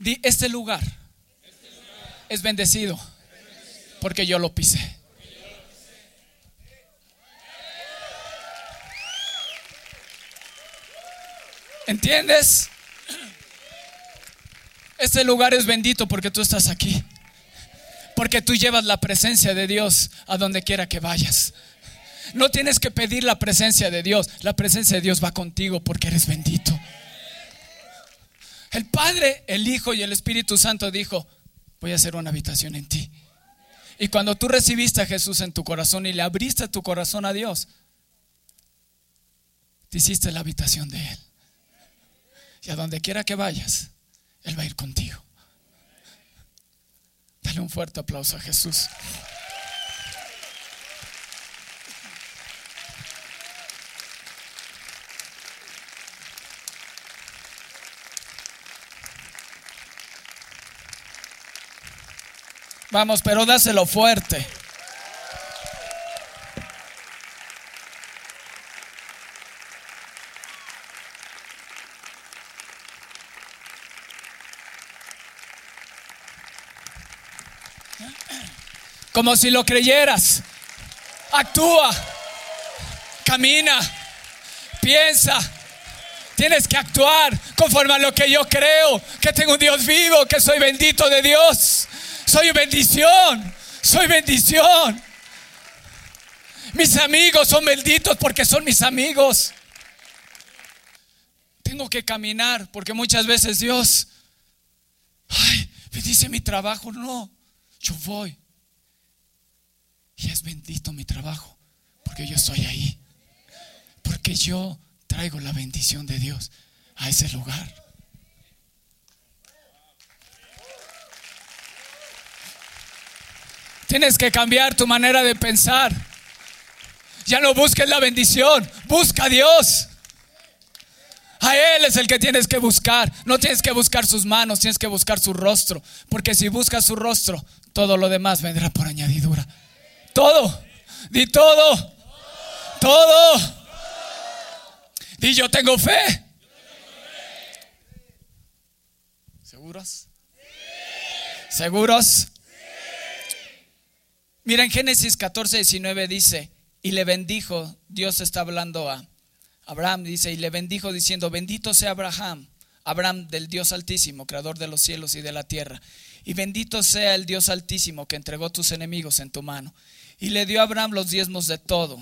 Di, este lugar es bendecido porque yo lo pisé. ¿Entiendes? Este lugar es bendito porque tú estás aquí. Porque tú llevas la presencia de Dios a donde quiera que vayas. No tienes que pedir la presencia de Dios. La presencia de Dios va contigo porque eres bendito. El Padre, el Hijo y el Espíritu Santo dijo, voy a hacer una habitación en ti. Y cuando tú recibiste a Jesús en tu corazón y le abriste tu corazón a Dios, te hiciste la habitación de Él. Y a donde quiera que vayas, Él va a ir contigo. Dale un fuerte aplauso a Jesús. Vamos, pero dáselo fuerte. Como si lo creyeras. Actúa. Camina. Piensa. Tienes que actuar conforme a lo que yo creo. Que tengo un Dios vivo. Que soy bendito de Dios. Soy bendición. Soy bendición. Mis amigos son benditos porque son mis amigos. Tengo que caminar porque muchas veces Dios, ay, me dice mi trabajo. No, yo voy. Y es bendito mi trabajo porque yo estoy ahí. Porque yo traigo la bendición de Dios a ese lugar. Tienes que cambiar tu manera de pensar. Ya no busques la bendición, busca a Dios. A Él es el que tienes que buscar. No tienes que buscar sus manos, tienes que buscar su rostro. Porque si buscas su rostro, todo lo demás vendrá por añadidura. Todo. Di todo. Todo. Di yo tengo fe. ¿Seguros? ¿Seguros? Mira, en Génesis 14, 19 dice, y le bendijo, Dios está hablando a Abraham, dice, y le bendijo diciendo, bendito sea Abraham, Abraham del Dios altísimo, creador de los cielos y de la tierra, y bendito sea el Dios altísimo que entregó tus enemigos en tu mano. Y le dio a Abraham los diezmos de todo.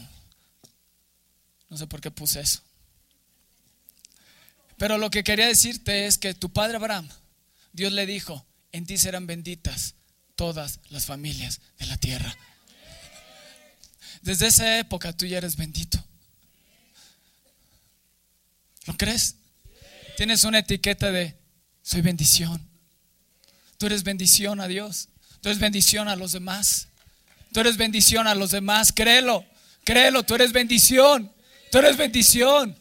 No sé por qué puse eso. Pero lo que quería decirte es que tu padre Abraham, Dios le dijo, en ti serán benditas todas las familias de la tierra. Desde esa época tú ya eres bendito. ¿Lo crees? Tienes una etiqueta de soy bendición. Tú eres bendición a Dios. Tú eres bendición a los demás. Tú eres bendición a los demás. Créelo. Créelo. Tú eres bendición. Tú eres bendición.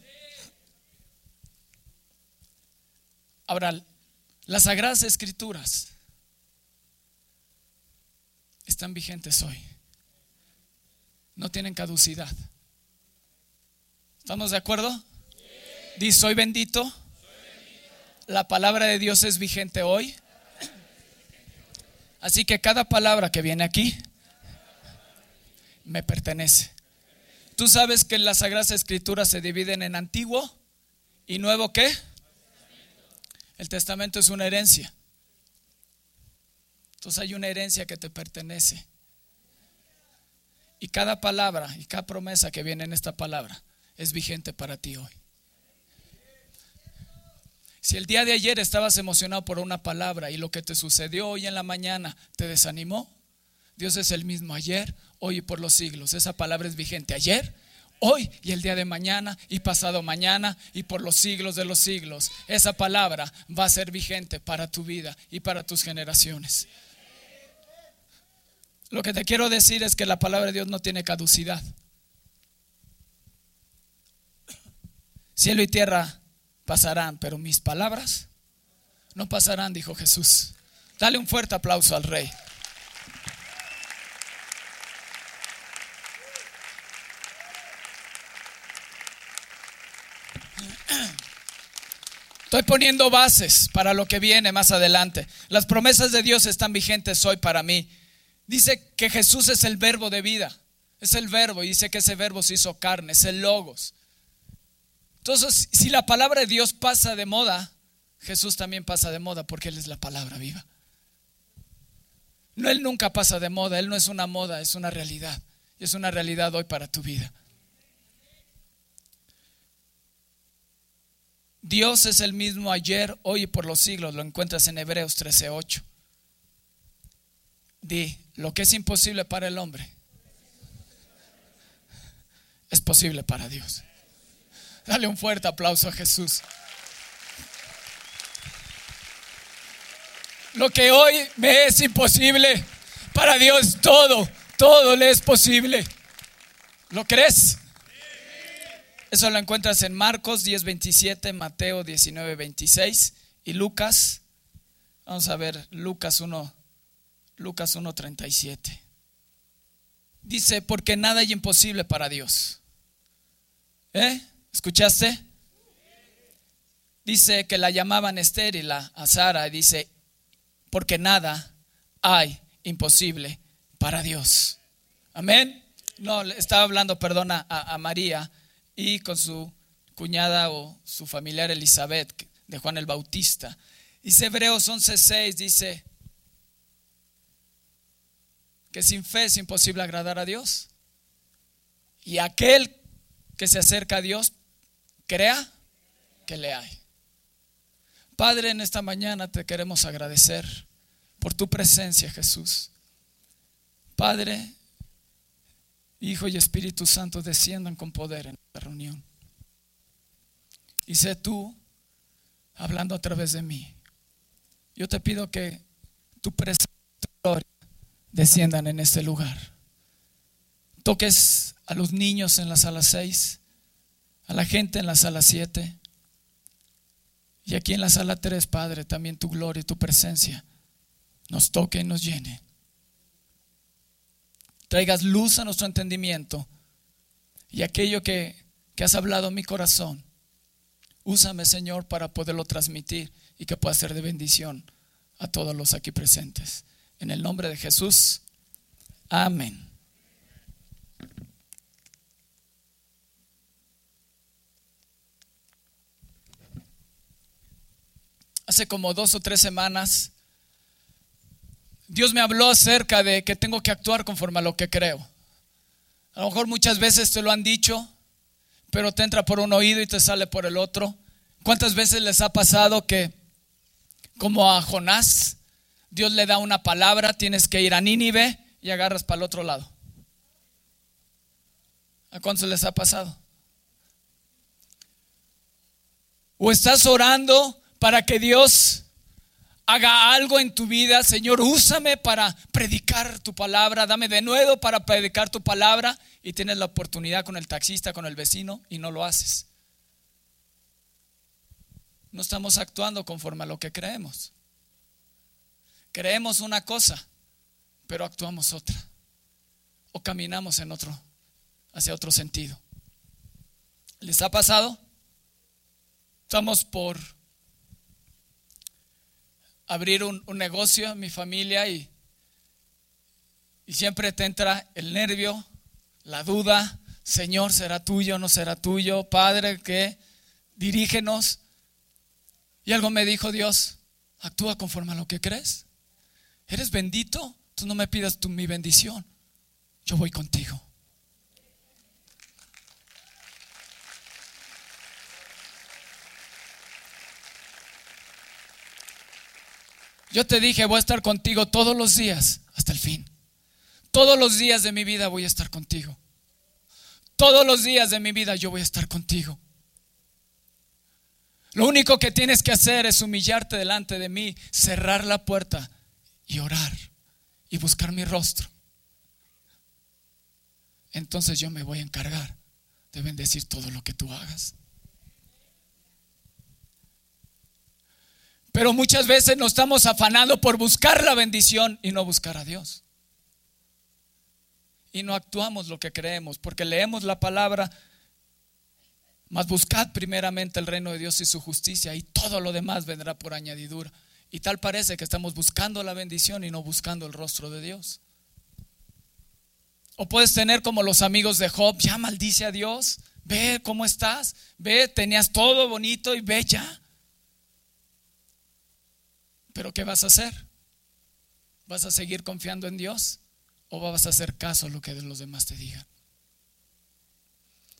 Ahora, las sagradas escrituras están vigentes hoy. No tienen caducidad. ¿Estamos de acuerdo? Dice, soy bendito. La palabra de Dios es vigente hoy. Así que cada palabra que viene aquí me pertenece. Tú sabes que las Sagradas Escrituras se dividen en antiguo y nuevo qué? El testamento es una herencia. Entonces hay una herencia que te pertenece. Y cada palabra y cada promesa que viene en esta palabra es vigente para ti hoy. Si el día de ayer estabas emocionado por una palabra y lo que te sucedió hoy en la mañana te desanimó, Dios es el mismo ayer, hoy y por los siglos. Esa palabra es vigente ayer, hoy y el día de mañana y pasado mañana y por los siglos de los siglos. Esa palabra va a ser vigente para tu vida y para tus generaciones. Lo que te quiero decir es que la palabra de Dios no tiene caducidad. Cielo y tierra pasarán, pero mis palabras no pasarán, dijo Jesús. Dale un fuerte aplauso al rey. Estoy poniendo bases para lo que viene más adelante. Las promesas de Dios están vigentes hoy para mí. Dice que Jesús es el verbo de vida. Es el verbo y dice que ese verbo se hizo carne, es el logos. Entonces, si la palabra de Dios pasa de moda, Jesús también pasa de moda porque Él es la palabra viva. No, Él nunca pasa de moda, Él no es una moda, es una realidad. Y es una realidad hoy para tu vida. Dios es el mismo ayer, hoy y por los siglos. Lo encuentras en Hebreos 13:8. Di, lo que es imposible para el hombre es posible para Dios. Dale un fuerte aplauso a Jesús. Lo que hoy me es imposible, para Dios todo, todo le es posible. ¿Lo crees? Eso lo encuentras en Marcos 10:27, Mateo 19:26 y Lucas. Vamos a ver Lucas 1 Lucas 1:37. Dice, porque nada hay imposible para Dios. ¿Eh? ¿Escuchaste? Dice que la llamaban estéril a Sara y dice, porque nada hay imposible para Dios. Amén. No, estaba hablando, perdona, a, María y con su cuñada o su familiar Elizabeth de Juan el Bautista. Dice Hebreos 11:6, dice que sin fe es imposible agradar a Dios. Y aquel que se acerca a Dios, crea que le hay. Padre, en esta mañana te queremos agradecer por tu presencia, Jesús. Padre, Hijo y Espíritu Santo desciendan con poder en esta reunión. Y sé tú hablando a través de mí. Yo te pido que tu presencia desciendan en este lugar. Toques a los niños en la sala 6, a la gente en la sala 7, y aquí en la sala 3, Padre, también tu gloria y tu presencia nos toque y nos llene. Traigas luz a nuestro entendimiento y aquello que, que has hablado en mi corazón. Úsame, Señor, para poderlo transmitir y que pueda ser de bendición a todos los aquí presentes. En el nombre de Jesús. Amén. hace como dos o tres semanas, Dios me habló acerca de que tengo que actuar conforme a lo que creo. A lo mejor muchas veces te lo han dicho, pero te entra por un oído y te sale por el otro. ¿Cuántas veces les ha pasado que, como a Jonás, Dios le da una palabra, tienes que ir a Nínive y agarras para el otro lado? ¿A cuántos les ha pasado? O estás orando para que Dios haga algo en tu vida. Señor, úsame para predicar tu palabra. Dame de nuevo para predicar tu palabra. Y tienes la oportunidad con el taxista, con el vecino, y no lo haces. No estamos actuando conforme a lo que creemos. Creemos una cosa, pero actuamos otra. O caminamos en otro, hacia otro sentido. ¿Les ha pasado? Estamos por abrir un, negocio en mi familia y, y siempre te entra el nervio, la duda, Señor, ¿será tuyo no será tuyo? Padre, que dirígenos. Y algo me dijo Dios, actúa conforme a lo que crees. ¿Eres bendito? Tú no me pidas tú mi bendición. Yo voy contigo. Yo te dije, voy a estar contigo todos los días hasta el fin. Todos los días de mi vida voy a estar contigo. Todos los días de mi vida yo voy a estar contigo. Lo único que tienes que hacer es humillarte delante de mí, cerrar la puerta y orar y buscar mi rostro. Entonces yo me voy a encargar de bendecir todo lo que tú hagas. Pero muchas veces nos estamos afanando por buscar la bendición y no buscar a Dios. Y no actuamos lo que creemos, porque leemos la palabra Mas buscad primeramente el reino de Dios y su justicia y todo lo demás vendrá por añadidura. Y tal parece que estamos buscando la bendición y no buscando el rostro de Dios. O puedes tener como los amigos de Job, ya maldice a Dios, ve cómo estás, ve, tenías todo bonito y ve ya. Pero ¿qué vas a hacer? ¿Vas a seguir confiando en Dios o vas a hacer caso a lo que los demás te digan?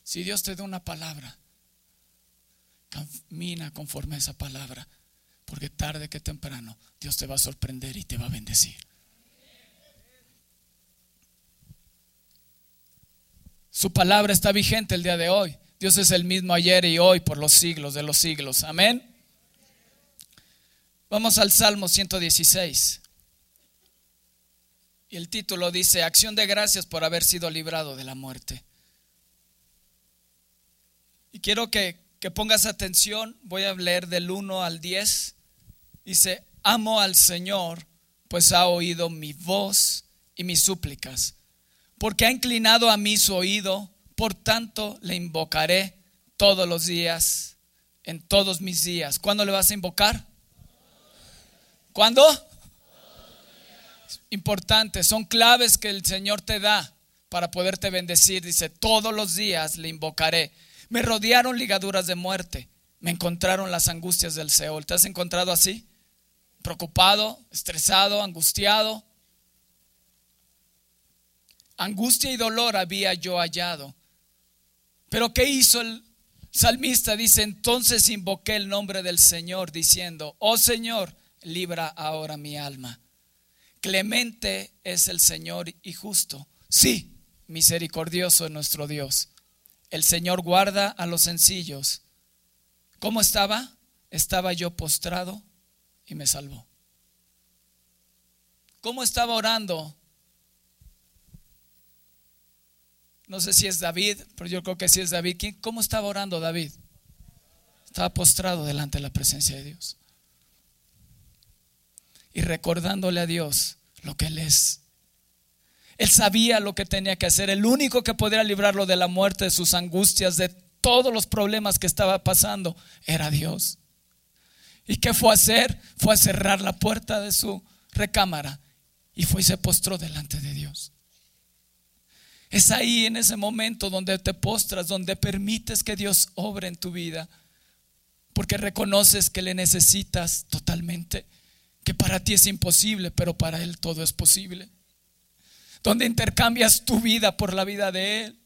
Si Dios te da una palabra, camina conforme a esa palabra, porque tarde que temprano Dios te va a sorprender y te va a bendecir. Su palabra está vigente el día de hoy. Dios es el mismo ayer y hoy por los siglos de los siglos. Amén. Vamos al Salmo 116. Y el título dice, acción de gracias por haber sido librado de la muerte. Y quiero que, que pongas atención, voy a leer del 1 al 10. Dice, amo al Señor, pues ha oído mi voz y mis súplicas porque ha inclinado a mí su oído, por tanto le invocaré todos los días, en todos mis días. ¿Cuándo le vas a invocar? ¿Cuándo? Importante, son claves que el Señor te da para poderte bendecir. Dice, todos los días le invocaré. Me rodearon ligaduras de muerte, me encontraron las angustias del Seol. ¿Te has encontrado así? Preocupado, estresado, angustiado angustia y dolor había yo hallado. Pero ¿qué hizo el salmista? Dice, entonces invoqué el nombre del Señor diciendo, oh Señor, libra ahora mi alma. Clemente es el Señor y justo. Sí, misericordioso es nuestro Dios. El Señor guarda a los sencillos. ¿Cómo estaba? Estaba yo postrado y me salvó. ¿Cómo estaba orando? No sé si es David, pero yo creo que sí es David. ¿Cómo estaba orando David? Estaba postrado delante de la presencia de Dios. Y recordándole a Dios lo que Él es. Él sabía lo que tenía que hacer. El único que podía librarlo de la muerte, de sus angustias, de todos los problemas que estaba pasando, era Dios. ¿Y qué fue a hacer? Fue a cerrar la puerta de su recámara y fue y se postró delante de Dios. Es ahí en ese momento donde te postras, donde permites que Dios obre en tu vida, porque reconoces que le necesitas totalmente, que para ti es imposible, pero para Él todo es posible. Donde intercambias tu vida por la vida de Él,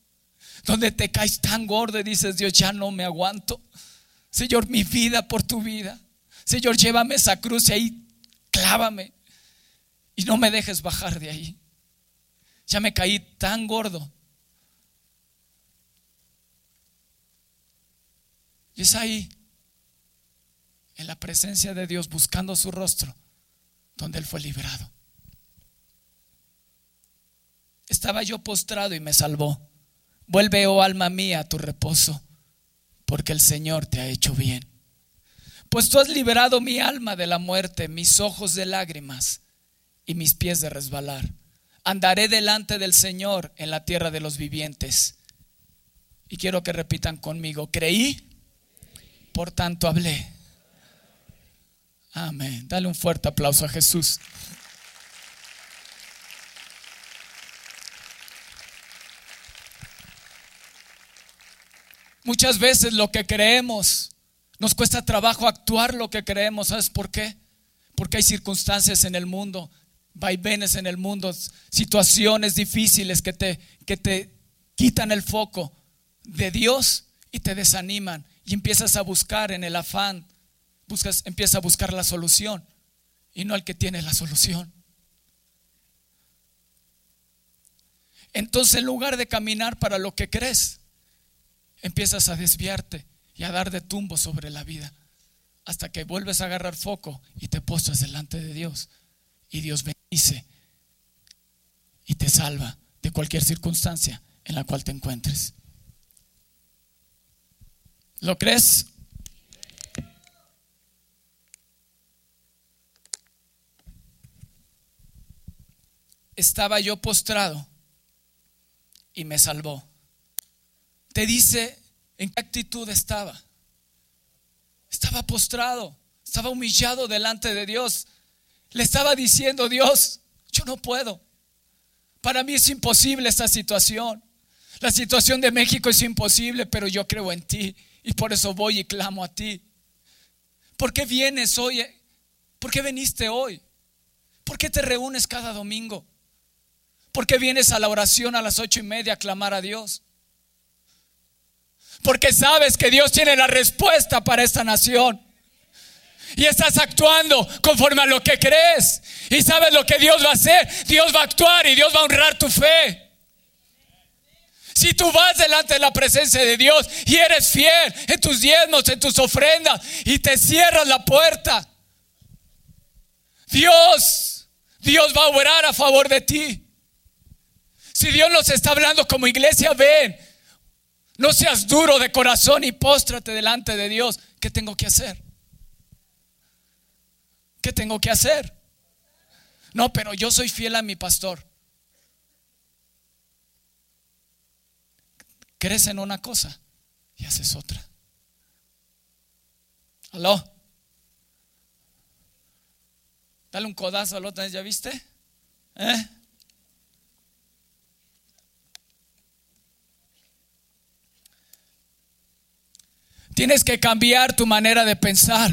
donde te caes tan gordo y dices, Dios, ya no me aguanto. Señor, mi vida por tu vida. Señor, llévame esa cruz y ahí clávame y no me dejes bajar de ahí. Ya me caí tan gordo. Y es ahí, en la presencia de Dios, buscando su rostro, donde Él fue liberado. Estaba yo postrado y me salvó. Vuelve, oh alma mía, a tu reposo, porque el Señor te ha hecho bien. Pues tú has liberado mi alma de la muerte, mis ojos de lágrimas y mis pies de resbalar andaré delante del Señor en la tierra de los vivientes. Y quiero que repitan conmigo, creí, por tanto hablé. Amén. Dale un fuerte aplauso a Jesús. Muchas veces lo que creemos nos cuesta trabajo actuar lo que creemos. ¿Sabes por qué? Porque hay circunstancias en el mundo vaivenes en el mundo, situaciones difíciles que te, que te quitan el foco de Dios y te desaniman y empiezas a buscar en el afán, buscas, empiezas a buscar la solución y no el que tiene la solución. Entonces en lugar de caminar para lo que crees, empiezas a desviarte y a dar de tumbo sobre la vida hasta que vuelves a agarrar foco y te postras delante de Dios y Dios bendice y te salva de cualquier circunstancia en la cual te encuentres. ¿Lo crees? Estaba yo postrado y me salvó. Te dice ¿En qué actitud estaba? Estaba postrado, estaba humillado delante de Dios. Le estaba diciendo, Dios, yo no puedo. Para mí es imposible esta situación. La situación de México es imposible, pero yo creo en ti y por eso voy y clamo a ti. ¿Por qué vienes hoy? ¿Por qué viniste hoy? ¿Por qué te reúnes cada domingo? ¿Por qué vienes a la oración a las ocho y media a clamar a Dios? Porque sabes que Dios tiene la respuesta para esta nación. Y estás actuando conforme a lo que crees. Y sabes lo que Dios va a hacer. Dios va a actuar y Dios va a honrar tu fe. Si tú vas delante de la presencia de Dios y eres fiel en tus diezmos, en tus ofrendas y te cierras la puerta, Dios, Dios va a orar a favor de ti. Si Dios nos está hablando como iglesia, ven. No seas duro de corazón y póstrate delante de Dios. ¿Qué tengo que hacer? ¿Qué tengo que hacer? No, pero yo soy fiel a mi pastor. Crees en una cosa y haces otra. ¿Aló? Dale un codazo al otro, ¿ya viste? ¿Eh? Tienes que cambiar tu manera de pensar.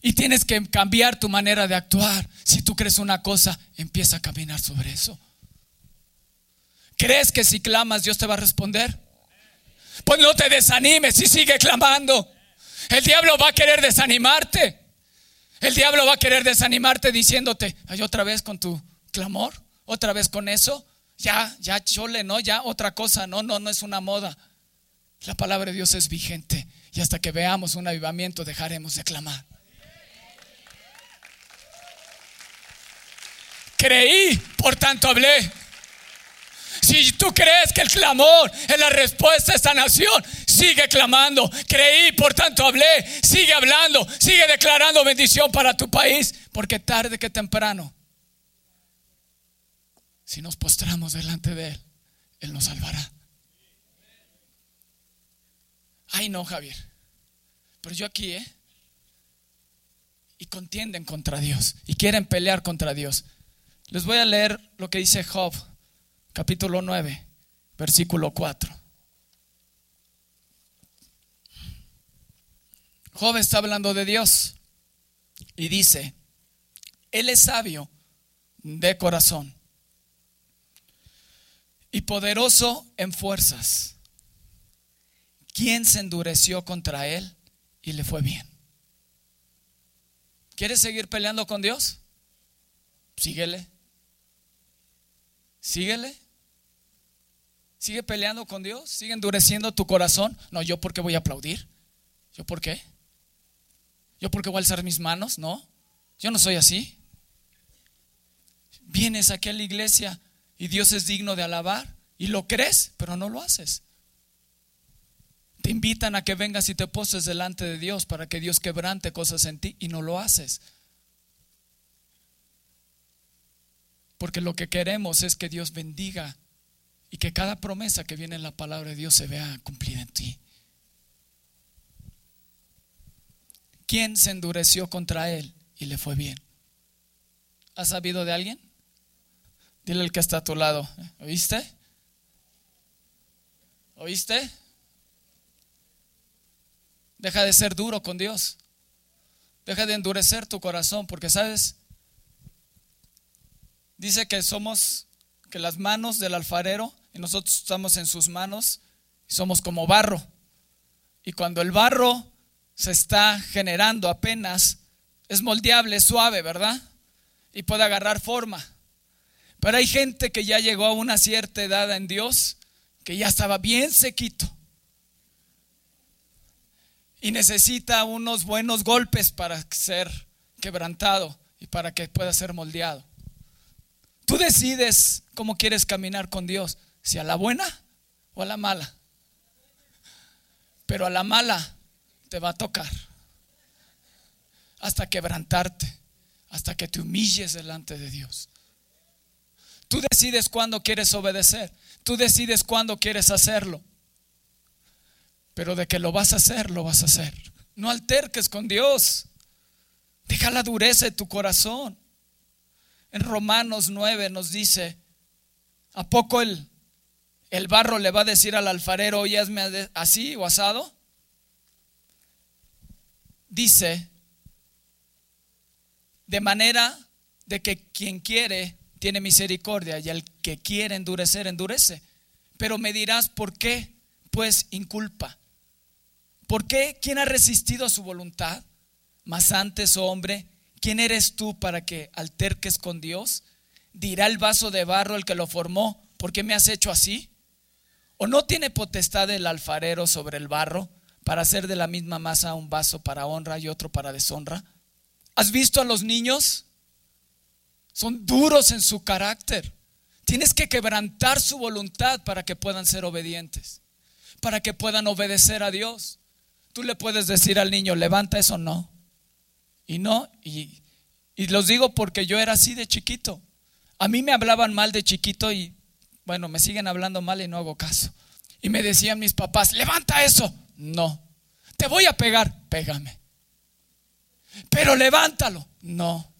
Y tienes que cambiar tu manera de actuar. Si tú crees una cosa, empieza a caminar sobre eso. ¿Crees que si clamas Dios te va a responder? Pues no te desanimes y sigue clamando. El diablo va a querer desanimarte. El diablo va a querer desanimarte diciéndote, ay, otra vez con tu clamor, otra vez con eso. Ya, ya, chole, no, ya, otra cosa, no, no, no es una moda. La palabra de Dios es vigente y hasta que veamos un avivamiento dejaremos de clamar. creí, por tanto hablé. Si tú crees que el clamor es la respuesta a esta nación, sigue clamando. Creí, por tanto hablé. Sigue hablando, sigue declarando bendición para tu país, porque tarde que temprano, si nos postramos delante de Él, Él nos salvará. Ay, no, Javier. Pero yo aquí, ¿eh? Y contienden contra Dios y quieren pelear contra Dios. Les voy a leer lo que dice Job, capítulo 9, versículo 4. Job está hablando de Dios y dice, Él es sabio de corazón y poderoso en fuerzas. ¿Quién se endureció contra Él y le fue bien? ¿Quieres seguir peleando con Dios? Síguele. Síguele. Sigue peleando con Dios. Sigue endureciendo tu corazón. No, yo porque voy a aplaudir. ¿Yo por qué? ¿Yo porque voy a alzar mis manos? No. Yo no soy así. Vienes aquí a la iglesia y Dios es digno de alabar y lo crees, pero no lo haces. Te invitan a que vengas y te poses delante de Dios para que Dios quebrante cosas en ti y no lo haces. Porque lo que queremos es que Dios bendiga y que cada promesa que viene en la palabra de Dios se vea cumplida en ti. ¿Quién se endureció contra él y le fue bien? ¿Has sabido de alguien? Dile al que está a tu lado. ¿Oíste? ¿Oíste? Deja de ser duro con Dios. Deja de endurecer tu corazón porque sabes, dice que somos, que las manos del alfarero, y nosotros estamos en sus manos, somos como barro. Y cuando el barro se está generando apenas, es moldeable, es suave, ¿verdad? Y puede agarrar forma. Pero hay gente que ya llegó a una cierta edad en Dios, que ya estaba bien sequito. Y necesita unos buenos golpes para ser quebrantado y para que pueda ser moldeado. Tú decides cómo quieres caminar con Dios, si a la buena o a la mala. Pero a la mala te va a tocar hasta quebrantarte, hasta que te humilles delante de Dios. Tú decides cuándo quieres obedecer, tú decides cuándo quieres hacerlo. Pero de que lo vas a hacer, lo vas a hacer. No alterques con Dios. Deja la dureza de tu corazón. En Romanos 9 nos dice, ¿a poco el, el barro le va a decir al alfarero, oye, hazme así o asado? Dice, de manera de que quien quiere tiene misericordia y el que quiere endurecer, endurece. Pero me dirás, ¿por qué? Pues inculpa. ¿Por qué? ¿Quién ha resistido a su voluntad? Más antes, hombre, ¿quién eres tú para que alterques con Dios? Dirá el vaso de barro el que lo formó, ¿por qué me has hecho así? ¿O no tiene potestad el alfarero sobre el barro para hacer de la misma masa un vaso para honra y otro para deshonra? ¿Has visto a los niños? Son duros en su carácter. Tienes que quebrantar su voluntad para que puedan ser obedientes, para que puedan obedecer a Dios. Tú le puedes decir al niño, levanta eso, no. Y no, y, los digo porque yo era así de chiquito. A mí me hablaban mal de chiquito y, bueno, me siguen hablando mal y no hago caso. Y me decían mis papás, levanta eso. No. Te voy a pegar, pégame. Pero levántalo. No.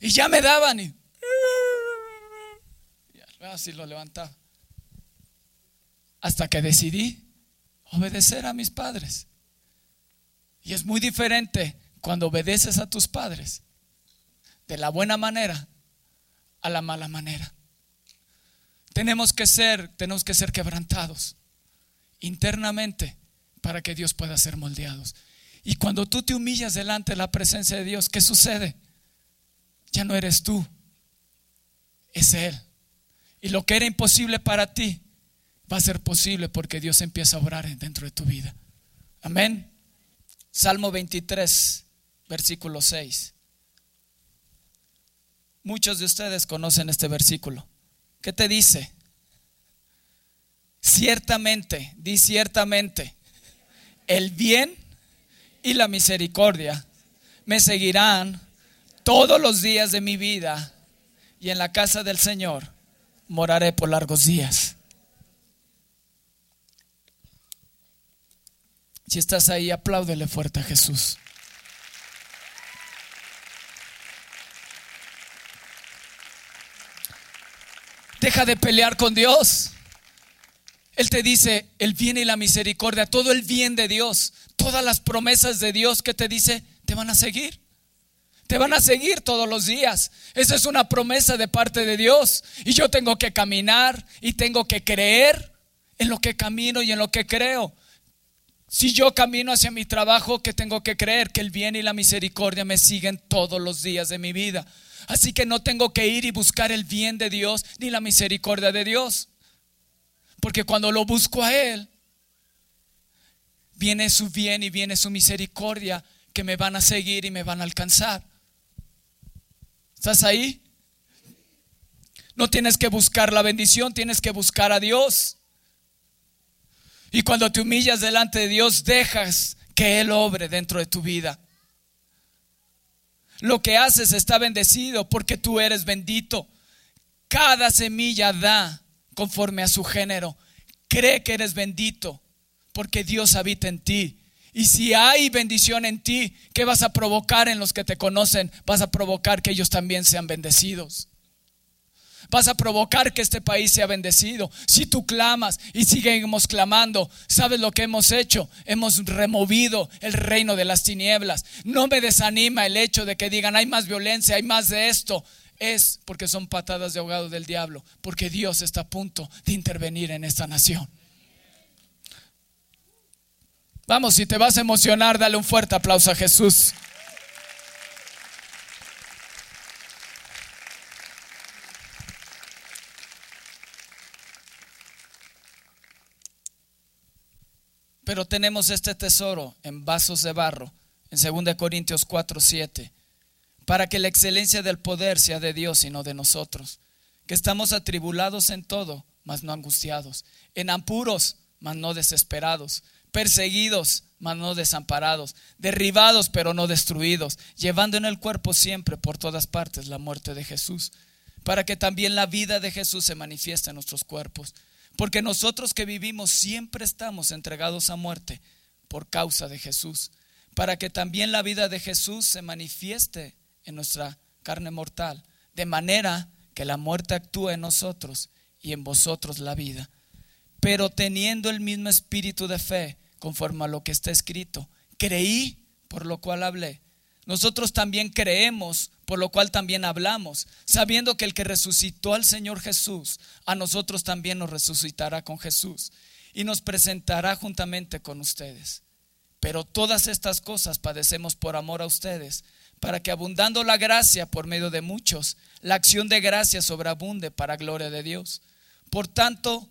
Y ya me daban y así lo levantaba. Hasta que decidí obedecer a mis padres. Y es muy diferente cuando obedeces a tus padres de la buena manera a la mala manera. Tenemos que ser, tenemos que ser quebrantados internamente para que Dios pueda ser moldeados. Y cuando tú te humillas delante de la presencia de Dios, ¿qué sucede? Ya no eres tú, es Él. Y lo que era imposible para ti va a ser posible porque Dios empieza a obrar dentro de tu vida. Amén. Salmo 23, versículo 6. Muchos de ustedes conocen este versículo. ¿Qué te dice? Ciertamente, di ciertamente, el bien y la misericordia me seguirán todos los días de mi vida y en la casa del Señor moraré por largos días. Si estás ahí, apláudele fuerte a Jesús. Deja de pelear con Dios. Él te dice el bien y la misericordia, todo el bien de Dios, todas las promesas de Dios que te dice, te van a seguir. Te van a seguir todos los días. Esa es una promesa de parte de Dios. Y yo tengo que caminar y tengo que creer en lo que camino y en lo que creo. Si yo camino hacia mi trabajo, que tengo que creer que el bien y la misericordia me siguen todos los días de mi vida. Así que no tengo que ir y buscar el bien de Dios ni la misericordia de Dios. Porque cuando lo busco a Él, viene su bien y viene su misericordia que me van a seguir y me van a alcanzar. ¿Estás ahí? No tienes que buscar la bendición, tienes que buscar a Dios. Y cuando te humillas delante de Dios, dejas que Él obre dentro de tu vida. Lo que haces está bendecido porque tú eres bendito. Cada semilla da conforme a su género. Cree que eres bendito porque Dios habita en ti. Y si hay bendición en ti, ¿qué vas a provocar en los que te conocen? Vas a provocar que ellos también sean bendecidos. Vas a provocar que este país sea bendecido. Si tú clamas y seguimos clamando, ¿sabes lo que hemos hecho? Hemos removido el reino de las tinieblas. No me desanima el hecho de que digan, hay más violencia, hay más de esto. Es porque son patadas de ahogado del diablo, porque Dios está a punto de intervenir en esta nación. Vamos, si te vas a emocionar, dale un fuerte aplauso a Jesús. Pero tenemos este tesoro en vasos de barro, en 2 Corintios 4, 7, para que la excelencia del poder sea de Dios y no de nosotros, que estamos atribulados en todo, mas no angustiados, en apuros, mas no desesperados, perseguidos, mas no desamparados, derribados, pero no destruidos, llevando en el cuerpo siempre por todas partes la muerte de Jesús, para que también la vida de Jesús se manifieste en nuestros cuerpos Porque nosotros que vivimos siempre estamos entregados a muerte por causa de Jesús, para que también la vida de Jesús se manifieste en nuestra carne mortal, de manera que la muerte actúe en nosotros y en vosotros la vida. Pero teniendo el mismo espíritu de fe, conforme a lo que está escrito, creí, por lo cual hablé. Nosotros también creemos, por lo cual también hablamos, sabiendo que el que resucitó al Señor Jesús, a nosotros también nos resucitará con Jesús y nos presentará juntamente con ustedes. Pero todas estas cosas padecemos por amor a ustedes, para que abundando la gracia por medio de muchos, la acción de gracia sobreabunde para gloria de Dios. Por tanto,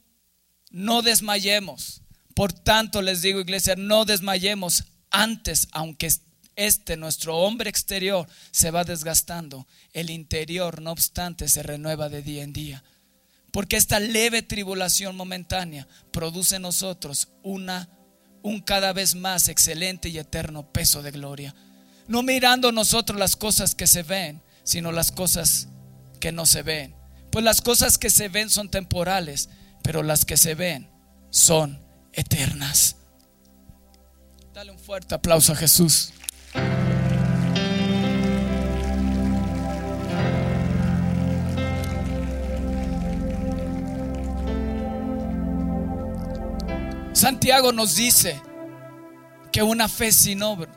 no desmayemos. Por tanto, les digo, iglesia, no desmayemos antes, aunque este nuestro hombre exterior se va desgastando, el interior, no obstante, se renueva de día en día. Porque esta leve tribulación momentánea produce en nosotros una un cada vez más excelente y eterno peso de gloria. No mirando nosotros las cosas que se ven, sino las cosas que no se ven. Pues las cosas que se ven son temporales, pero las que se ven son eternas. Dale un fuerte aplauso a Jesús. Santiago nos dice que una fe sin obra,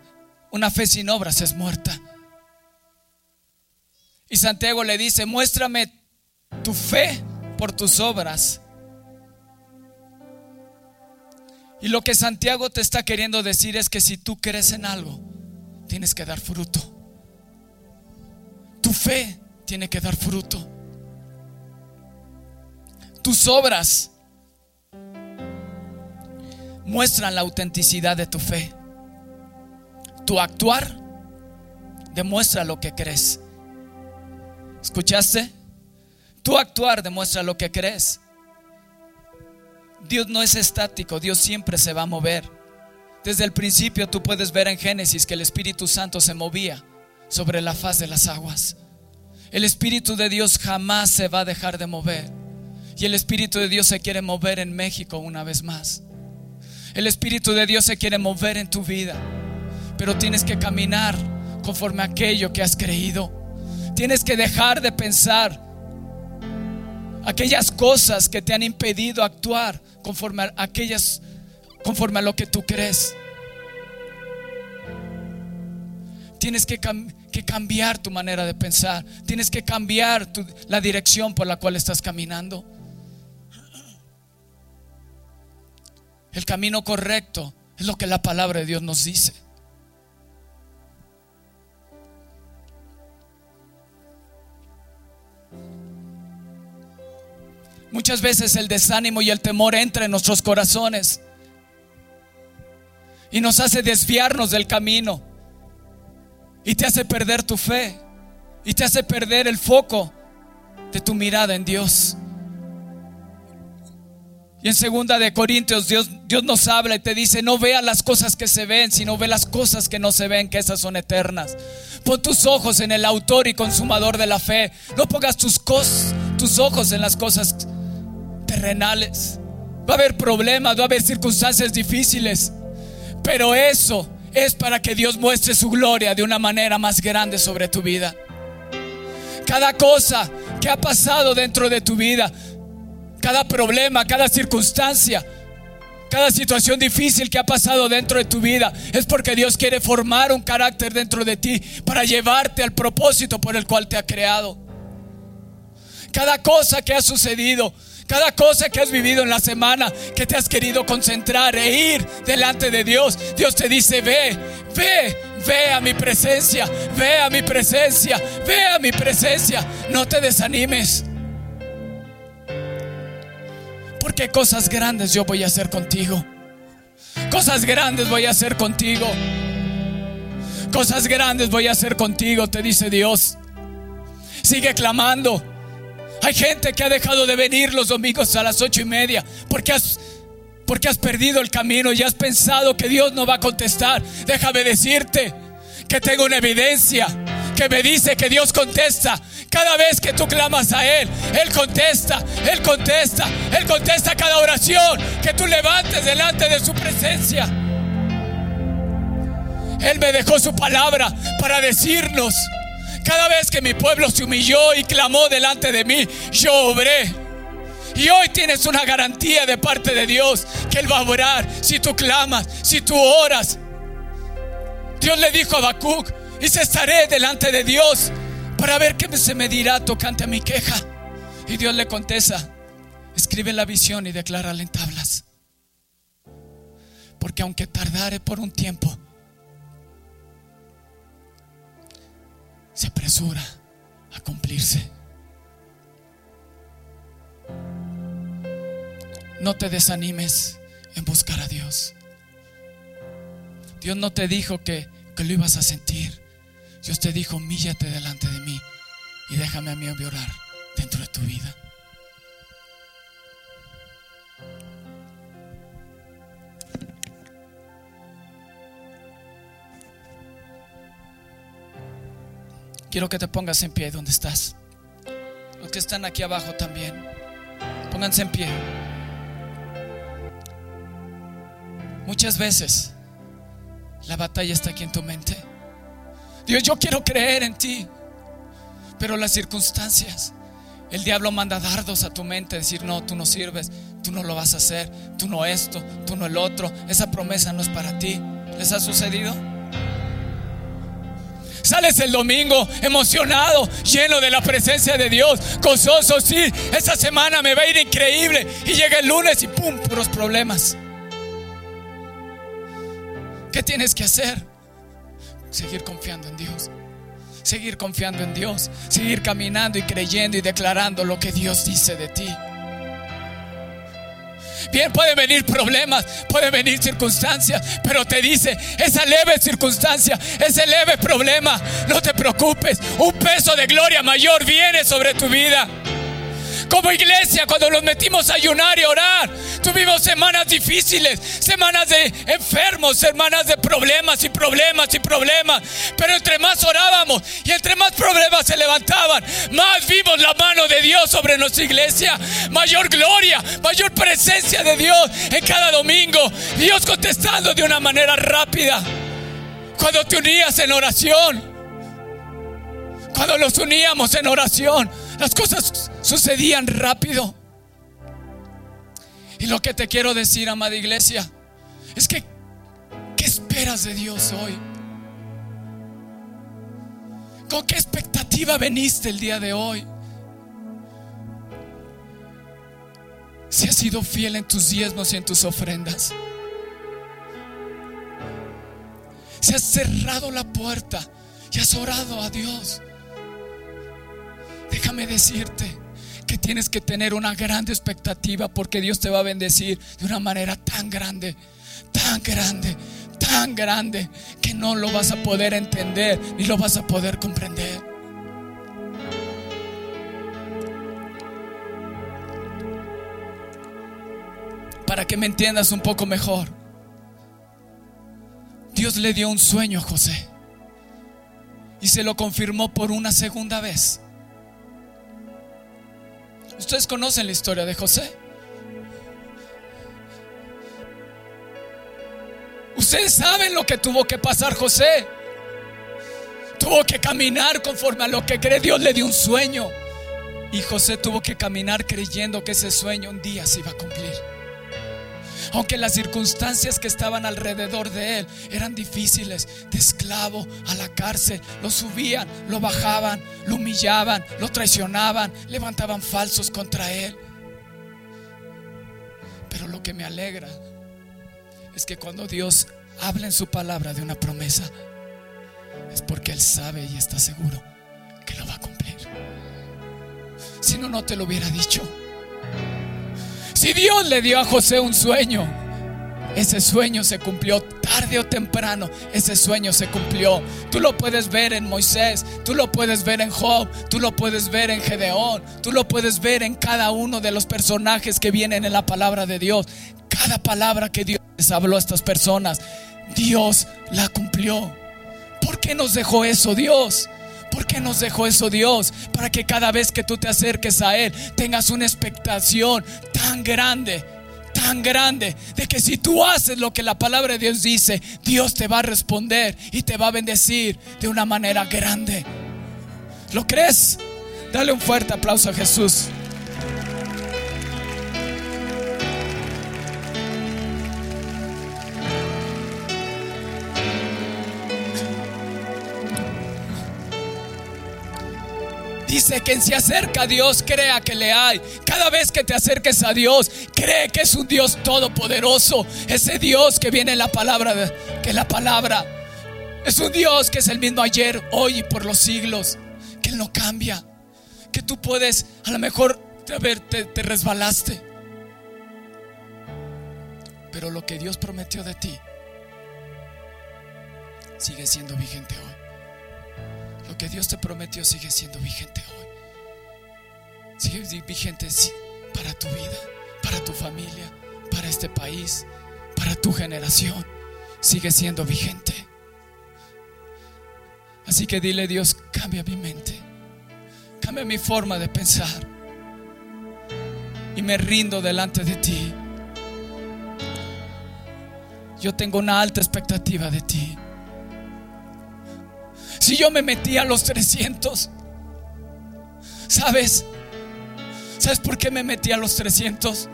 una fe sin obras es muerta. Y Santiago le dice, muéstrame tu fe por tus obras. Y lo que Santiago te está queriendo decir es que si tú crees en algo, tienes que dar fruto. Tu fe tiene que dar fruto. Tus obras muestran la autenticidad de tu fe. Tu actuar demuestra lo que crees. ¿Escuchaste? Tu actuar demuestra lo que crees. Dios no es estático, Dios siempre se va a mover. Desde el principio tú puedes ver en Génesis que el Espíritu Santo se movía sobre la faz de las aguas. El Espíritu de Dios jamás se va a dejar de mover. Y el Espíritu de Dios se quiere mover en México una vez más. El Espíritu de Dios se quiere mover en tu vida, pero tienes que caminar conforme a aquello que has creído. Tienes que dejar de pensar aquellas cosas que te han impedido actuar conforme a aquellas conforme a lo que tú crees. Tienes que, cambiar tu manera de pensar. Tienes que cambiar la dirección por la cual estás caminando. El camino correcto es lo que la palabra de Dios nos dice. Muchas veces el desánimo y el temor entra en nuestros corazones y nos hace desviarnos del camino y te hace perder tu fe y te hace perder el foco de tu mirada en Dios. Y en segunda de Corintios Dios, Dios nos habla y te dice, no vea las cosas que se ven, sino ve las cosas que no se ven, que esas son eternas. Pon tus ojos en el autor y consumador de la fe. No pongas tus, tus ojos en las cosas terrenales. Va a haber problemas, va a haber circunstancias difíciles. Pero eso es para que Dios muestre su gloria de una manera más grande sobre tu vida. Cada cosa que ha pasado dentro de tu vida cada problema, cada circunstancia, cada situación difícil que ha pasado dentro de tu vida es porque Dios quiere formar un carácter dentro de ti para llevarte al propósito por el cual te ha creado. Cada cosa que ha sucedido, cada cosa que has vivido en la semana, que te has querido concentrar e ir delante de Dios, Dios te dice, ve, ve, ve a mi presencia, ve a mi presencia, ve a mi presencia, no te desanimes. Porque cosas grandes yo voy a hacer contigo. Cosas grandes voy a hacer contigo. Cosas grandes voy a hacer contigo, te dice Dios. Sigue clamando. Hay gente que ha dejado de venir los domingos a las ocho y media porque has, porque has perdido el camino y has pensado que Dios no va a contestar. Déjame decirte que tengo una evidencia que me dice que Dios contesta. Cada vez que tú clamas a Él, Él contesta, Él contesta, Él contesta cada oración que tú levantes delante de su presencia. Él me dejó su palabra para decirnos, cada vez que mi pueblo se humilló y clamó delante de mí, yo obré. Y hoy tienes una garantía de parte de Dios que Él va a orar si tú clamas, si tú oras. Dios le dijo a Habacuc, y se estaré delante de Dios para ver qué se me dirá tocante a mi queja. Y Dios le contesta, escribe la visión y declárala en tablas. Porque aunque tardare por un tiempo, se apresura a cumplirse. No te desanimes en buscar a Dios. Dios no te dijo que, que lo ibas a sentir. Dios te dijo, humíllate delante de mí y déjame a mí orar dentro de tu vida. Quiero que te pongas en pie donde estás. Los que están aquí abajo también. Pónganse en pie. Muchas veces la batalla está aquí en tu mente. Dios, yo quiero creer en ti. Pero las circunstancias, el diablo manda dardos a tu mente, decir, no, tú no sirves, tú no lo vas a hacer, tú no esto, tú no el otro, esa promesa no es para ti. ¿Les ha sucedido? Sales el domingo emocionado, lleno de la presencia de Dios, gozoso, sí, esa semana me va a ir increíble. Y llega el lunes y ¡pum! puros problemas. ¿Qué tienes que hacer? Seguir confiando en Dios. Seguir confiando en Dios. Seguir caminando y creyendo y declarando lo que Dios dice de ti. Bien, pueden venir problemas, pueden venir circunstancias, pero te dice, esa leve circunstancia, ese leve problema, no te preocupes, un peso de gloria mayor viene sobre tu vida. Como iglesia, cuando nos metimos a ayunar y orar, tuvimos semanas difíciles, semanas de enfermos, semanas de problemas y problemas y problemas. Pero entre más orábamos y entre más problemas se levantaban, más vimos la mano de Dios sobre nuestra iglesia. Mayor gloria, mayor presencia de Dios en cada domingo. Dios contestando de una manera rápida. Cuando te unías en oración, cuando nos uníamos en oración, las cosas sucedían rápido. Y lo que te quiero decir, amada iglesia, es que, ¿qué esperas de Dios hoy? ¿Con qué expectativa veniste el día de hoy? Si has sido fiel en tus diezmos y en tus ofrendas. Si has cerrado la puerta y has orado a Dios. Déjame decirte que tienes que tener una grande expectativa porque Dios te va a bendecir de una manera tan grande, tan grande, tan grande que no lo vas a poder entender ni lo vas a poder comprender. Para que me entiendas un poco mejor, Dios le dio un sueño a José y se lo confirmó por una segunda vez. Ustedes conocen la historia de José. Ustedes saben lo que tuvo que pasar José. Tuvo que caminar conforme a lo que cree. Dios le dio un sueño. Y José tuvo que caminar creyendo que ese sueño un día se iba a cumplir aunque las circunstancias que estaban alrededor de él eran difíciles, de esclavo a la cárcel, lo subían, lo bajaban, lo humillaban, lo traicionaban, levantaban falsos contra él. Pero lo que me alegra es que cuando Dios habla en su palabra de una promesa, es porque Él sabe y está seguro que lo va a cumplir. Si no, no te lo hubiera dicho. Si Dios le dio a José un sueño, ese sueño se cumplió tarde o temprano. Ese sueño se cumplió. Tú lo puedes ver en Moisés, tú lo puedes ver en Job, tú lo puedes ver en Gedeón, tú lo puedes ver en cada uno de los personajes que vienen en la palabra de Dios. Cada palabra que Dios les habló a estas personas, Dios la cumplió. ¿Por qué nos dejó eso Dios? Qué nos dejó eso Dios? Para que cada vez que tú te acerques a Él tengas una expectación tan grande, tan grande, de que si tú haces lo que la palabra de Dios dice, Dios te va a responder y te va a bendecir de una manera grande. ¿Lo crees? Dale un fuerte aplauso a Jesús. Dice que se acerca a Dios, crea que le hay. Cada vez que te acerques a Dios, cree que es un Dios todopoderoso. Ese Dios que viene en la palabra, que la palabra es un Dios que es el mismo ayer, hoy y por los siglos. Que no cambia. Que tú puedes, a lo mejor, te, te resbalaste. Pero lo que Dios prometió de ti sigue siendo vigente hoy. Que Dios te prometió sigue siendo vigente hoy. Sigue vigente para tu vida, para tu familia, para este país, para tu generación. Sigue siendo vigente. Así que dile Dios, cambia mi mente. Cambia mi forma de pensar. Y me rindo delante de ti. Yo tengo una alta expectativa de ti. Si yo me metí a los 300, ¿sabes? ¿Sabes por qué me metí a los 300?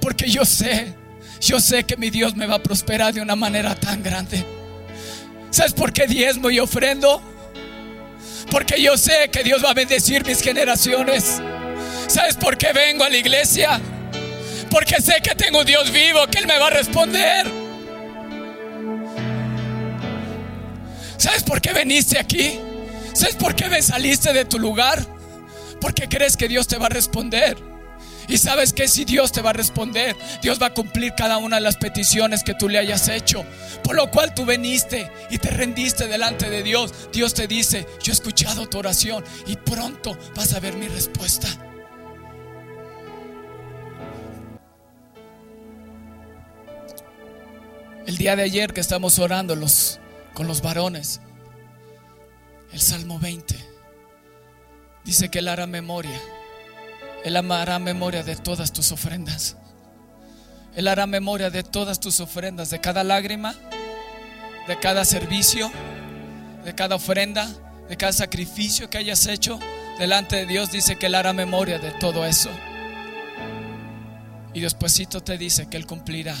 Porque yo sé, yo sé que mi Dios me va a prosperar de una manera tan grande. ¿Sabes por qué diezmo y ofrendo? Porque yo sé que Dios va a bendecir mis generaciones. ¿Sabes por qué vengo a la iglesia? Porque sé que tengo un Dios vivo, que Él me va a responder. ¿Sabes por qué veniste aquí? ¿Sabes por qué saliste de tu lugar? Porque crees que Dios te va a responder. Y sabes que si Dios te va a responder, Dios va a cumplir cada una de las peticiones que tú le hayas hecho. Por lo cual tú veniste y te rendiste delante de Dios. Dios te dice, yo he escuchado tu oración y pronto vas a ver mi respuesta. El día de ayer que estamos orando los con los varones. El Salmo 20 dice que Él hará memoria. Él hará memoria de todas tus ofrendas. Él hará memoria de todas tus ofrendas, de cada lágrima, de cada servicio, de cada ofrenda, de cada sacrificio que hayas hecho delante de Dios. Dice que Él hará memoria de todo eso. Y despuesito te dice que Él cumplirá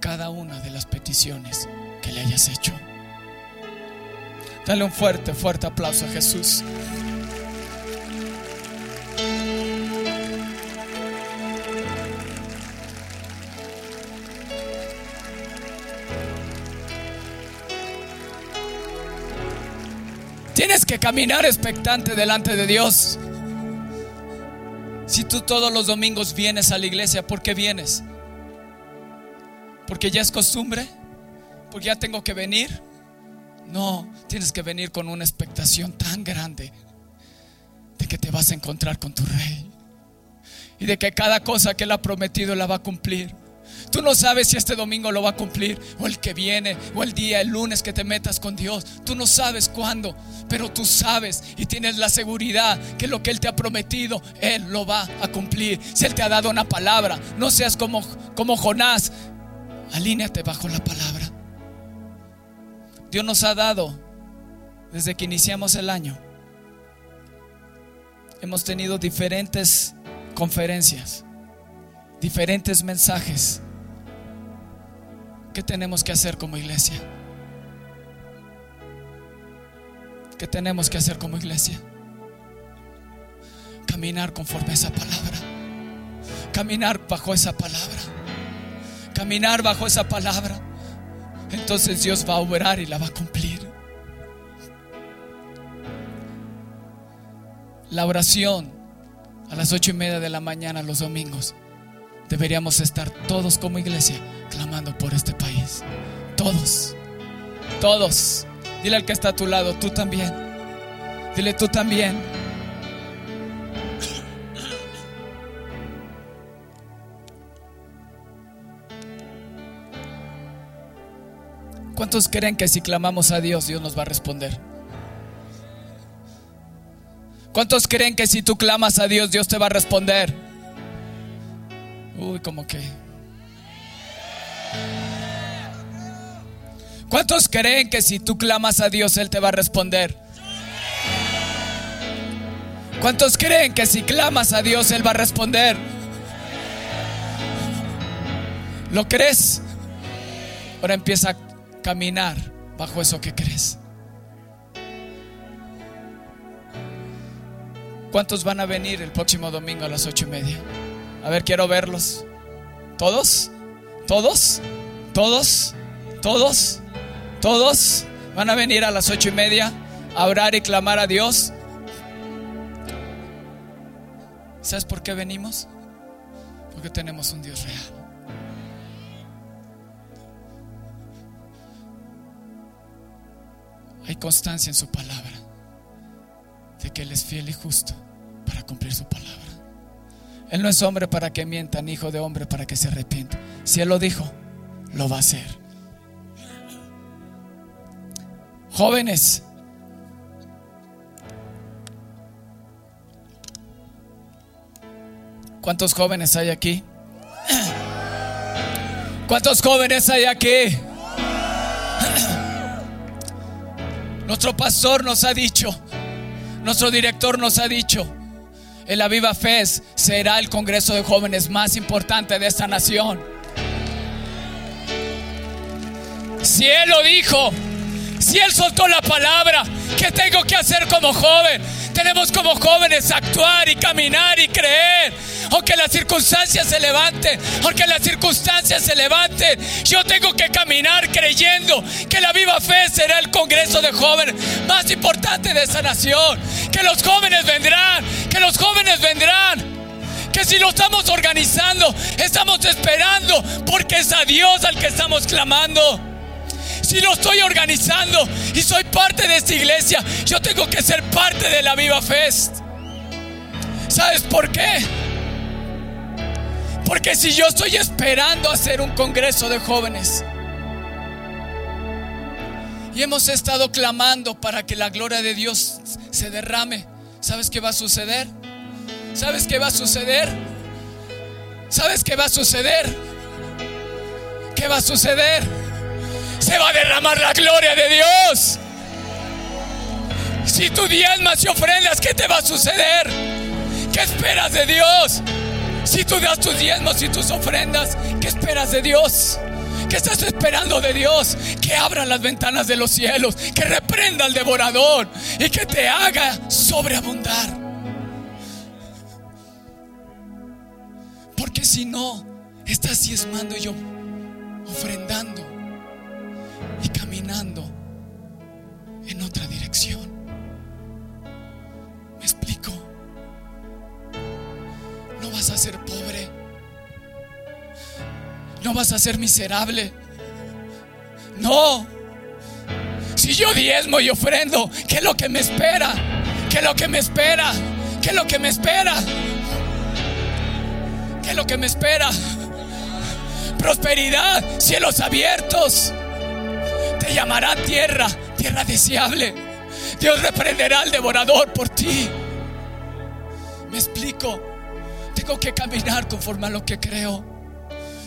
cada una de las peticiones le hayas hecho. Dale un fuerte, fuerte aplauso a Jesús. Tienes que caminar expectante delante de Dios. Si tú todos los domingos vienes a la iglesia, ¿por qué vienes? ¿Porque ya es costumbre? Porque ya tengo que venir. No, tienes que venir con una expectación tan grande de que te vas a encontrar con tu rey y de que cada cosa que él ha prometido la va a cumplir. Tú no sabes si este domingo lo va a cumplir o el que viene o el día, el lunes que te metas con Dios. Tú no sabes cuándo, pero tú sabes y tienes la seguridad que lo que Él te ha prometido, Él lo va a cumplir. Si Él te ha dado una palabra, no seas como, como Jonás, alíneate bajo la palabra. Dios nos ha dado desde que iniciamos el año. Hemos tenido diferentes conferencias, diferentes mensajes. ¿Qué tenemos que hacer como iglesia? ¿Qué tenemos que hacer como iglesia? Caminar conforme a esa palabra. Caminar bajo esa palabra. Caminar bajo esa palabra entonces Dios va a obrar y la va a cumplir. La oración a las ocho y media de la mañana los domingos. Deberíamos estar todos como iglesia clamando por este país. Todos. Todos. Dile al que está a tu lado, tú también. Dile tú también. ¿Cuántos creen que si clamamos a Dios, Dios nos va a responder? ¿Cuántos creen que si tú clamas a Dios, Dios te va a responder? Uy, como que. ¿Cuántos creen que si tú clamas a Dios, Él te va a responder? ¿Cuántos creen que si clamas a Dios, Él va a responder? ¿Lo crees? Ahora empieza a caminar bajo eso que crees. ¿Cuántos van a venir el próximo domingo a las ocho y media? A ver, quiero verlos. ¿Todos? ¿Todos? ¿Todos? ¿Todos? ¿Todos? ¿Van a venir a las ocho y media a orar y clamar a Dios? ¿Sabes por qué venimos? Porque tenemos un Dios real. Hay constancia en su palabra de que Él es fiel y justo para cumplir su palabra. Él no es hombre para que mienta, ni hijo de hombre para que se arrepienta. Si Él lo dijo, lo va a hacer. Jóvenes, ¿cuántos jóvenes hay aquí? ¿Cuántos jóvenes hay aquí? Nuestro pastor nos ha dicho, nuestro director nos ha dicho, el Aviva Fest será el congreso de jóvenes más importante de esta nación. Si Él lo dijo, si Él soltó la palabra, ¿qué tengo que hacer como joven? Tenemos como jóvenes actuar y caminar y creer. Aunque las circunstancias se levanten, aunque las circunstancias se levanten, yo tengo que caminar creyendo que la viva fe será el congreso de jóvenes más importante de esta nación. Que los jóvenes vendrán, que los jóvenes vendrán. Que si lo estamos organizando, estamos esperando porque es a Dios al que estamos clamando si lo estoy organizando y soy parte de esta iglesia, yo tengo que ser parte de la Viva Fest. ¿Sabes por qué? Porque si yo estoy esperando hacer un congreso de jóvenes y hemos estado clamando para que la gloria de Dios se derrame, ¿sabes qué va a suceder? ¿Sabes qué va a suceder? ¿Sabes qué va a suceder? ¿Qué va a suceder? Se va a derramar la gloria de Dios. Si tú diezmas y ofrendas, ¿qué te va a suceder? ¿Qué esperas de Dios? Si tú das tus diezmos y tus ofrendas, ¿qué esperas de Dios? ¿Qué estás esperando de Dios? Que abra las ventanas de los cielos, que reprenda al devorador y que te haga sobreabundar. Porque si no, estás diezmando y yo ofrendando en otra dirección. ¿Me explico? No vas a ser pobre. No vas a ser miserable. No. Si yo diezmo y ofrendo, ¿qué es lo que me espera? ¿Qué es lo que me espera? ¿Qué es lo que me espera? ¿Qué es lo que me espera? Prosperidad, cielos abiertos llamará tierra, tierra deseable. Dios reprenderá al devorador por ti. Me explico. Tengo que caminar conforme a lo que creo.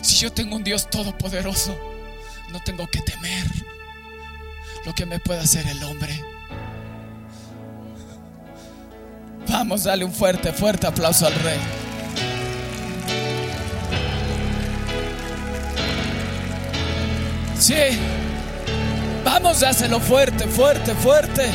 Si yo tengo un Dios todopoderoso, no tengo que temer lo que me pueda hacer el hombre. Vamos, dale un fuerte, fuerte aplauso al rey. Sí. Vamos, dáselo fuerte, fuerte, fuerte.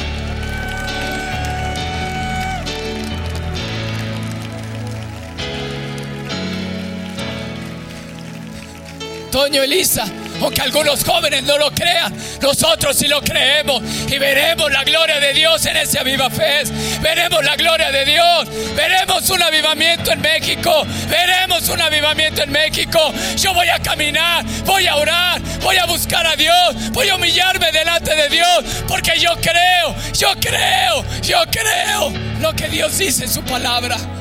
Toño Elisa, aunque algunos jóvenes no lo crean, nosotros sí lo creemos y veremos la gloria de Dios en ese Viva Fe. Veremos la gloria de Dios, veremos un avivamiento en México, veremos un avivamiento en México. Yo voy a caminar, voy a orar, voy a buscar a Dios, voy a humillarme delante de Dios, porque yo creo, yo creo, yo creo lo que Dios dice en su palabra.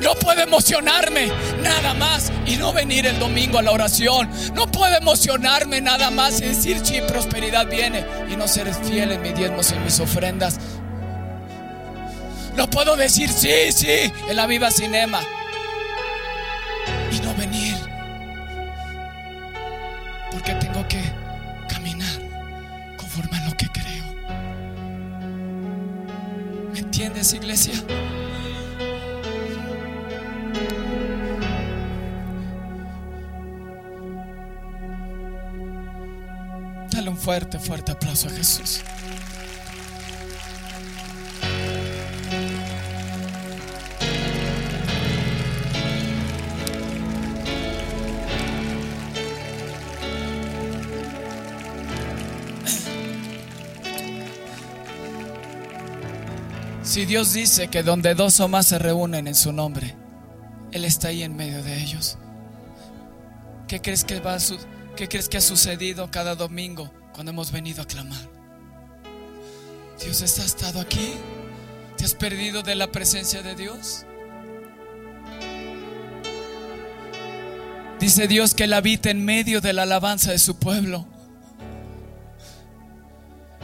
No puedo emocionarme nada más y no venir el domingo a la oración. No puedo emocionarme nada más y decir, sí, prosperidad viene y no ser fiel en mis diezmos y mis ofrendas. No puedo decir, sí, sí, en la viva cinema y no venir. Porque tengo que caminar conforme a lo que creo. ¿Me entiendes, iglesia? Dale un fuerte, fuerte aplauso a Jesús. Si Dios dice que donde dos o más se reúnen en su nombre, Él está ahí en medio de ellos. ¿Qué crees que va a su- qué crees que ha sucedido cada domingo cuando hemos venido a clamar? Dios está estado aquí. ¿Te has perdido de la presencia de Dios? Dice Dios que Él habita en medio de la alabanza de su pueblo.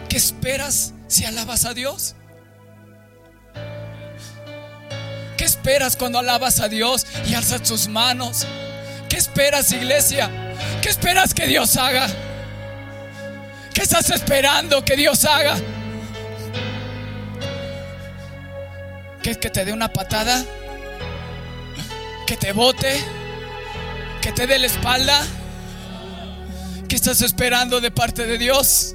¿Qué esperas si alabas a Dios? ¿Qué esperas cuando alabas a Dios y alzas tus manos? ¿Qué esperas, iglesia? ¿Qué esperas que Dios haga? ¿Qué estás esperando que Dios haga? ¿Que, que te dé una patada? ¿Que te bote? ¿Que te dé la espalda? ¿Qué estás esperando de parte de Dios?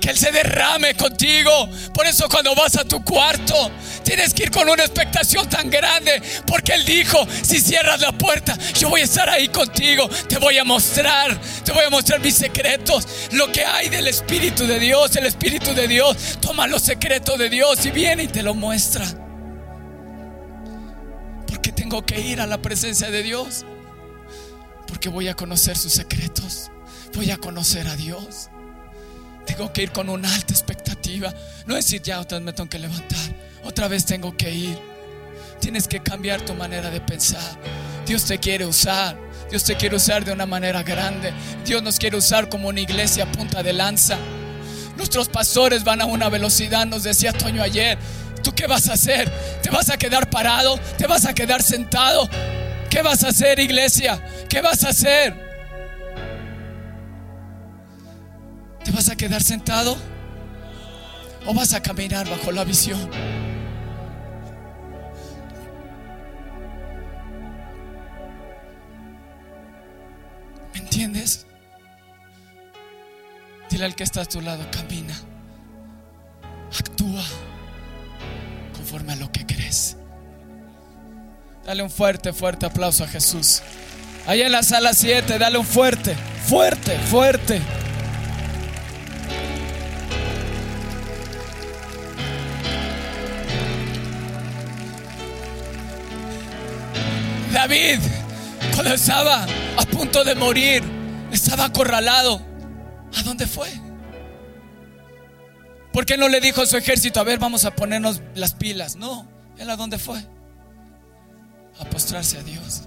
Que Él se derrame contigo. Por eso cuando vas a tu cuarto, tienes que ir con una expectación tan grande. Porque Él dijo, si cierras la puerta, yo voy a estar ahí contigo. Te voy a mostrar, te voy a mostrar mis secretos. Lo que hay del Espíritu de Dios. El Espíritu de Dios toma los secretos de Dios y viene y te lo muestra. Porque tengo que ir a la presencia de Dios. Porque voy a conocer sus secretos. Voy a conocer a Dios. Tengo que ir con una alta expectativa. No decir ya otra vez me tengo que levantar. Otra vez tengo que ir. Tienes que cambiar tu manera de pensar. Dios te quiere usar. Dios te quiere usar de una manera grande. Dios nos quiere usar como una iglesia a punta de lanza. Nuestros pastores van a una velocidad, nos decía Toño ayer. ¿Tú qué vas a hacer? ¿Te vas a quedar parado? ¿Te vas a quedar sentado? ¿Qué vas a hacer, iglesia? ¿Qué vas a hacer? Vas a quedar sentado? ¿O vas a caminar bajo la visión? ¿Me entiendes? Dile al que está a tu lado, camina. Actúa conforme a lo que crees. Dale un fuerte, fuerte aplauso a Jesús. Allá en la sala 7, dale un fuerte, fuerte, fuerte. David, cuando estaba a punto de morir, estaba acorralado. ¿A dónde fue? ¿Por qué no le dijo a su ejército, a ver, vamos a ponernos las pilas? No, él a dónde fue? A postrarse a Dios.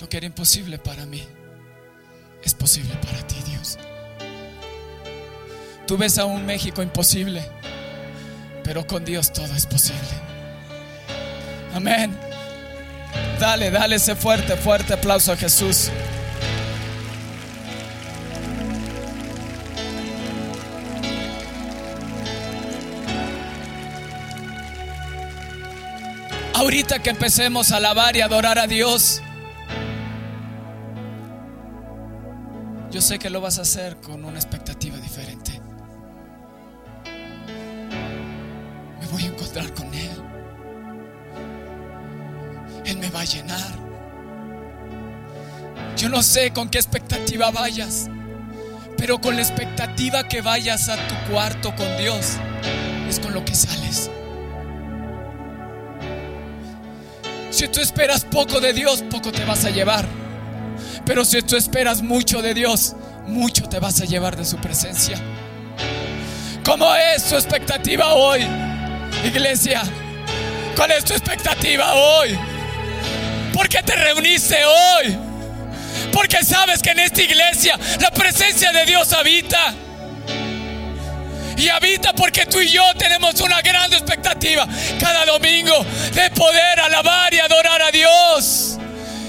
Lo que era imposible para mí es posible para ti, Dios. Tú ves a un México imposible, pero con Dios todo es posible. Amén. Dale, dale ese fuerte, fuerte aplauso a Jesús. Ahorita que empecemos a alabar y adorar a Dios, yo sé que lo vas a hacer con una expectativa diferente. Me voy a encontrar con Él. Él me va a llenar. Yo no sé con qué expectativa vayas, pero con la expectativa que vayas a tu cuarto con Dios, es con lo que sales. Si tú esperas poco de Dios, poco te vas a llevar. Pero si tú esperas mucho de Dios, mucho te vas a llevar de su presencia. ¿Cómo es tu expectativa hoy, iglesia? ¿Cuál es tu expectativa hoy? ¿Por qué te reuniste hoy? Porque sabes que en esta iglesia la presencia de Dios habita. Y habita porque tú y yo tenemos una gran expectativa cada domingo de poder alabar y adorar a Dios.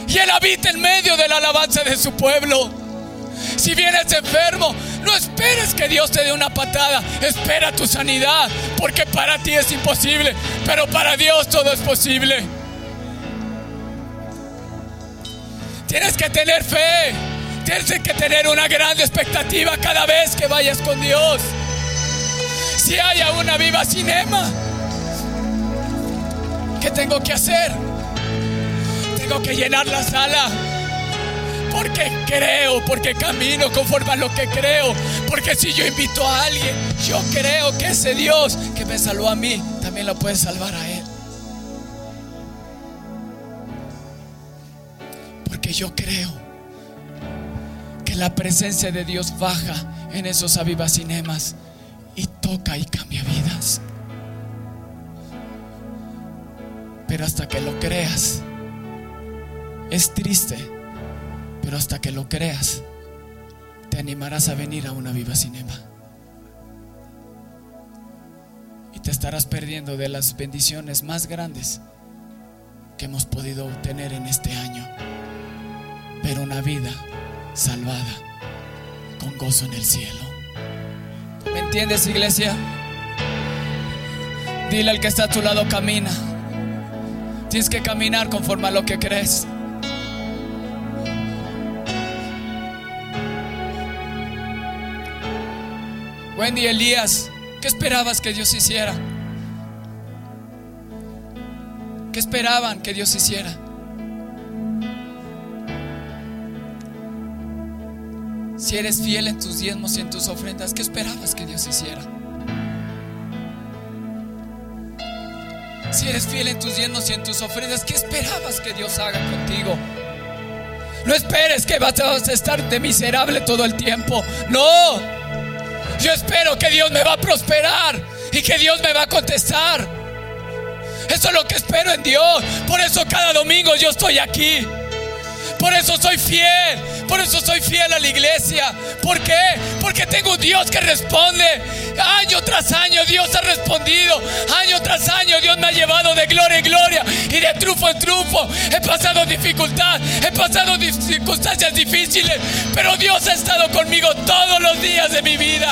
Y Él habita en medio de la alabanza de su pueblo. Si vienes enfermo, no esperes que Dios te dé una patada. Espera tu sanidad, porque para ti es imposible, pero para Dios todo es posible. Tienes que tener fe. Tienes que tener una gran expectativa cada vez que vayas con Dios si haya una viva cinema, ¿qué tengo que hacer? Tengo que llenar la sala. Porque creo, porque camino conforme a lo que creo. Porque si yo invito a alguien, yo creo que ese Dios que me salvó a mí, también lo puede salvar a él. Porque yo creo que la presencia de Dios baja en esos avivas cinemas y toca y cambia vidas. Pero hasta que lo creas, es triste, pero hasta que lo creas, te animarás a venir a una viva cinema. Y te estarás perdiendo de las bendiciones más grandes que hemos podido obtener en este año. Pero una vida salvada con gozo en el cielo. ¿Me entiendes, iglesia? Dile al que está a tu lado, camina. Tienes que caminar conforme a lo que crees. Wendy Elías, ¿qué esperabas que Dios hiciera? ¿Qué esperaban que Dios hiciera? Si eres fiel en tus diezmos y en tus ofrendas, ¿qué esperabas que Dios hiciera? Si eres fiel en tus diezmos y en tus ofrendas, ¿qué esperabas que Dios haga contigo? No esperes que vas a estar de miserable todo el tiempo. No. Yo espero que Dios me va a prosperar y que Dios me va a contestar. Eso es lo que espero en Dios. Por eso cada domingo yo estoy aquí. Por eso soy fiel. Por eso soy fiel a la iglesia. ¿Por qué? Porque tengo un Dios que responde. Año tras año Dios ha respondido. Año tras año Dios me ha llevado de gloria en gloria y de triunfo en triunfo. He pasado dificultad, he pasado circunstancias difíciles, pero Dios ha estado conmigo todos los días de mi vida.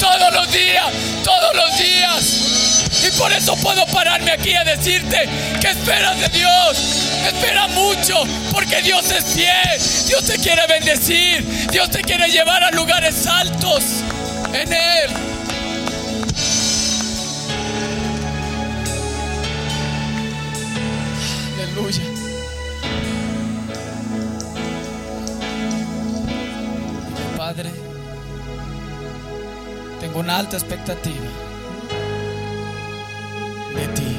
Todos los días, todos los días. Y por eso puedo pararme aquí a decirte que esperas de Dios. Espera mucho porque Dios es fiel. Dios te quiere bendecir. Dios te quiere llevar a lugares altos en Él. Aleluya. Padre, tengo una alta expectativa de ti.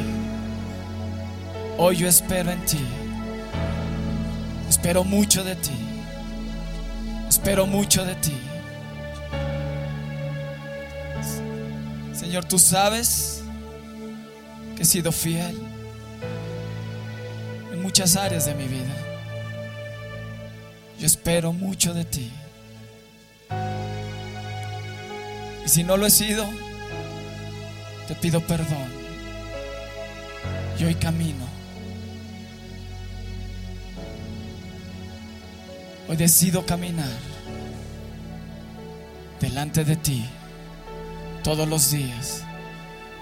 Hoy yo espero en ti. Espero mucho de ti. Espero mucho de ti. Señor, tú sabes que he sido fiel en muchas áreas de mi vida. Yo espero mucho de ti. Y si no lo he sido, te pido perdón. Y hoy camino Hoy decido caminar delante de ti todos los días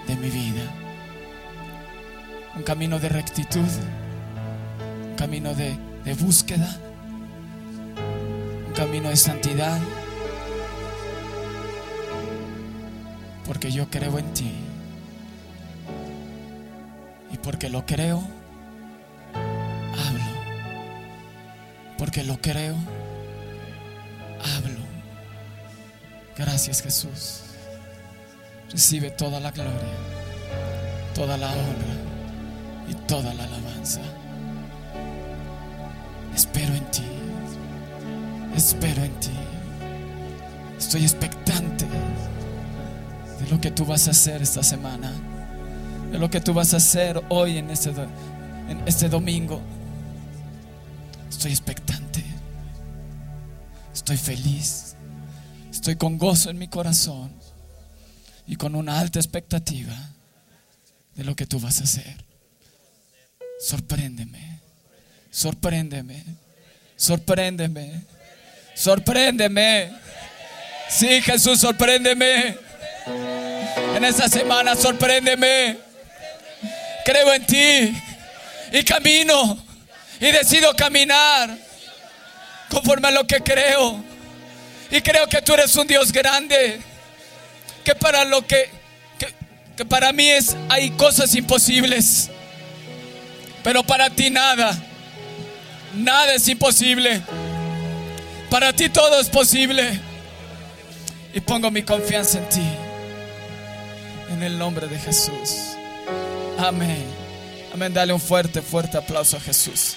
de mi vida. Un camino de rectitud, un camino de, de búsqueda, un camino de santidad. Porque yo creo en ti. Porque lo creo, hablo porque lo creo, hablo. Gracias Jesús. Recibe toda la gloria, toda la honra y toda la alabanza. Espero en ti, espero en ti. Estoy expectante de lo que tú vas a hacer esta semana, de lo que tú vas a hacer hoy en este, en este domingo. Estoy expectante. estoy feliz. Estoy con gozo en mi corazón y con una alta expectativa de lo que tú vas a hacer. Sorpréndeme, sorpréndeme, sorpréndeme, sorpréndeme. Sí, Jesús, sorpréndeme. En esta semana, sorpréndeme. Creo en ti y camino y decido caminar conforme a lo que creo. Y creo que tú eres un Dios grande, que para lo que, que, para mí es hay cosas imposibles, pero para ti nada, nada es imposible. Para ti todo es posible. Y pongo mi confianza en ti. En el nombre de Jesús. Amén. Amén. Dale un fuerte, fuerte aplauso a Jesús.